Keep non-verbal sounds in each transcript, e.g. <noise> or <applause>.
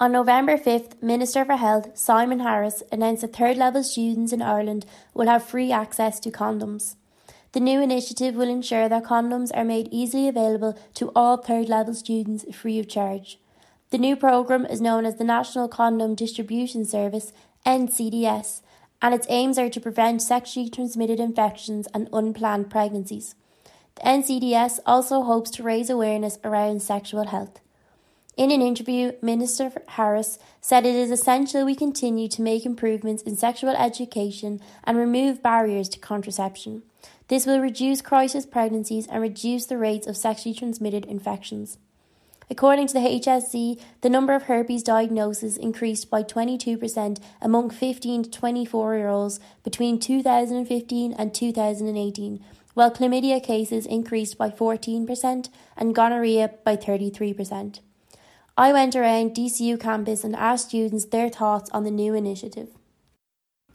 On November 5th, Minister for Health Simon Harris announced that third level students in Ireland will have free access to condoms. The new initiative will ensure that condoms are made easily available to all third level students free of charge. The new programme is known as the National Condom Distribution Service NCDS and its aims are to prevent sexually transmitted infections and unplanned pregnancies. The NCDS also hopes to raise awareness around sexual health. In an interview, Minister Harris said it is essential we continue to make improvements in sexual education and remove barriers to contraception. This will reduce crisis pregnancies and reduce the rates of sexually transmitted infections. According to the HSE, the number of herpes diagnoses increased by 22% among 15 to 24 year olds between 2015 and 2018, while chlamydia cases increased by 14% and gonorrhea by 33%. I went around DCU campus and asked students their thoughts on the new initiative.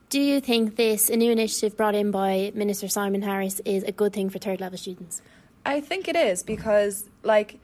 Do you think this a new initiative brought in by Minister Simon Harris is a good thing for third level students? I think it is because like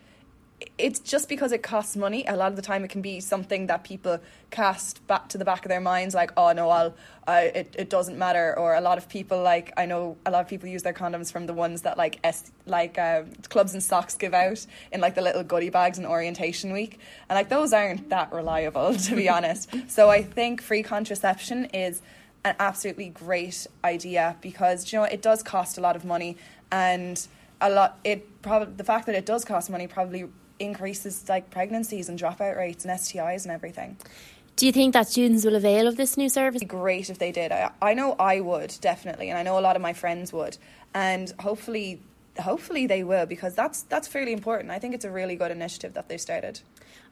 it's just because it costs money. A lot of the time, it can be something that people cast back to the back of their minds, like, "Oh no, I'll, I, it, it doesn't matter." Or a lot of people, like, I know a lot of people use their condoms from the ones that like S, like uh, clubs and socs give out in like the little goodie bags in orientation week, and like those aren't that reliable, <laughs> to be honest. So I think free contraception is an absolutely great idea because you know it does cost a lot of money and a lot it probably the fact that it does cost money probably increases like pregnancies and dropout rates and STIs and everything. Do you think that students will avail of this new service? Great if they did. I, I know I would definitely, and I know a lot of my friends would, and hopefully, hopefully they will because that's that's fairly important. I think it's a really good initiative that they started.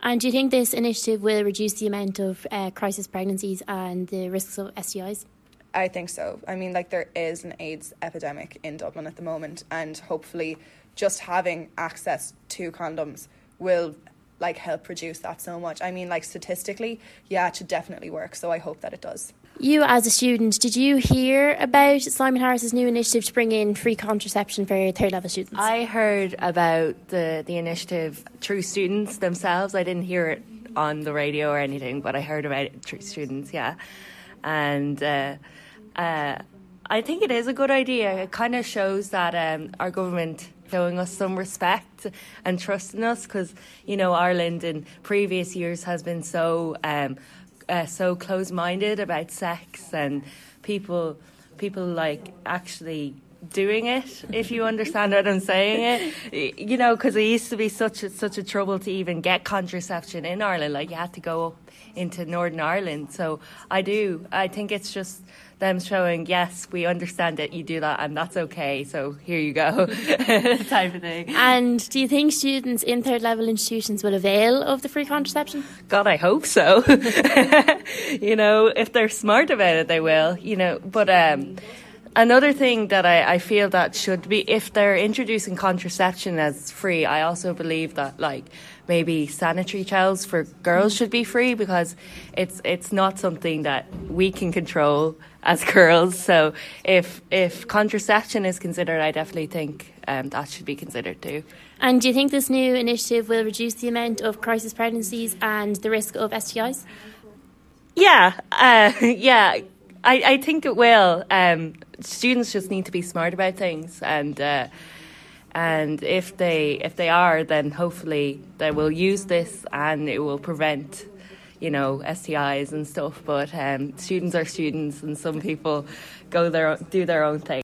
And do you think this initiative will reduce the amount of uh, crisis pregnancies and the risks of STIs? I think so. I mean, like there is an AIDS epidemic in Dublin at the moment, and hopefully, just having access to condoms will like help reduce that so much. I mean, like statistically, yeah, it should definitely work. So I hope that it does. You, as a student, did you hear about Simon Harris's new initiative to bring in free contraception for third level students? I heard about the the initiative through students themselves. I didn't hear it on the radio or anything, but I heard about it through students. Yeah, and. Uh, uh, I think it is a good idea. It kind of shows that um, our government showing us some respect and trust in us because you know Ireland in previous years has been so um, uh, so close minded about sex and people people like actually doing it if you understand what I'm saying it. You know because it used to be such a, such a trouble to even get contraception in Ireland. Like you had to go up into Northern Ireland. So I do. I think it's just them showing, yes, we understand that you do that and that's okay, so here you go, <laughs> type of thing. And do you think students in third level institutions will avail of the free contraception? God, I hope so. <laughs> you know, if they're smart about it, they will, you know, but, um, Another thing that I, I feel that should be, if they're introducing contraception as free, I also believe that like maybe sanitary towels for girls should be free because it's it's not something that we can control as <laughs> girls. So if if contraception is considered, I definitely think um, that should be considered too. And do you think this new initiative will reduce the amount of crisis pregnancies and the risk of STIs? Yeah, uh, <laughs> yeah. I, I think it will. Um, students just need to be smart about things, and uh, and if they if they are, then hopefully they will use this, and it will prevent you know STIs and stuff. But um, students are students, and some people go their do their own thing.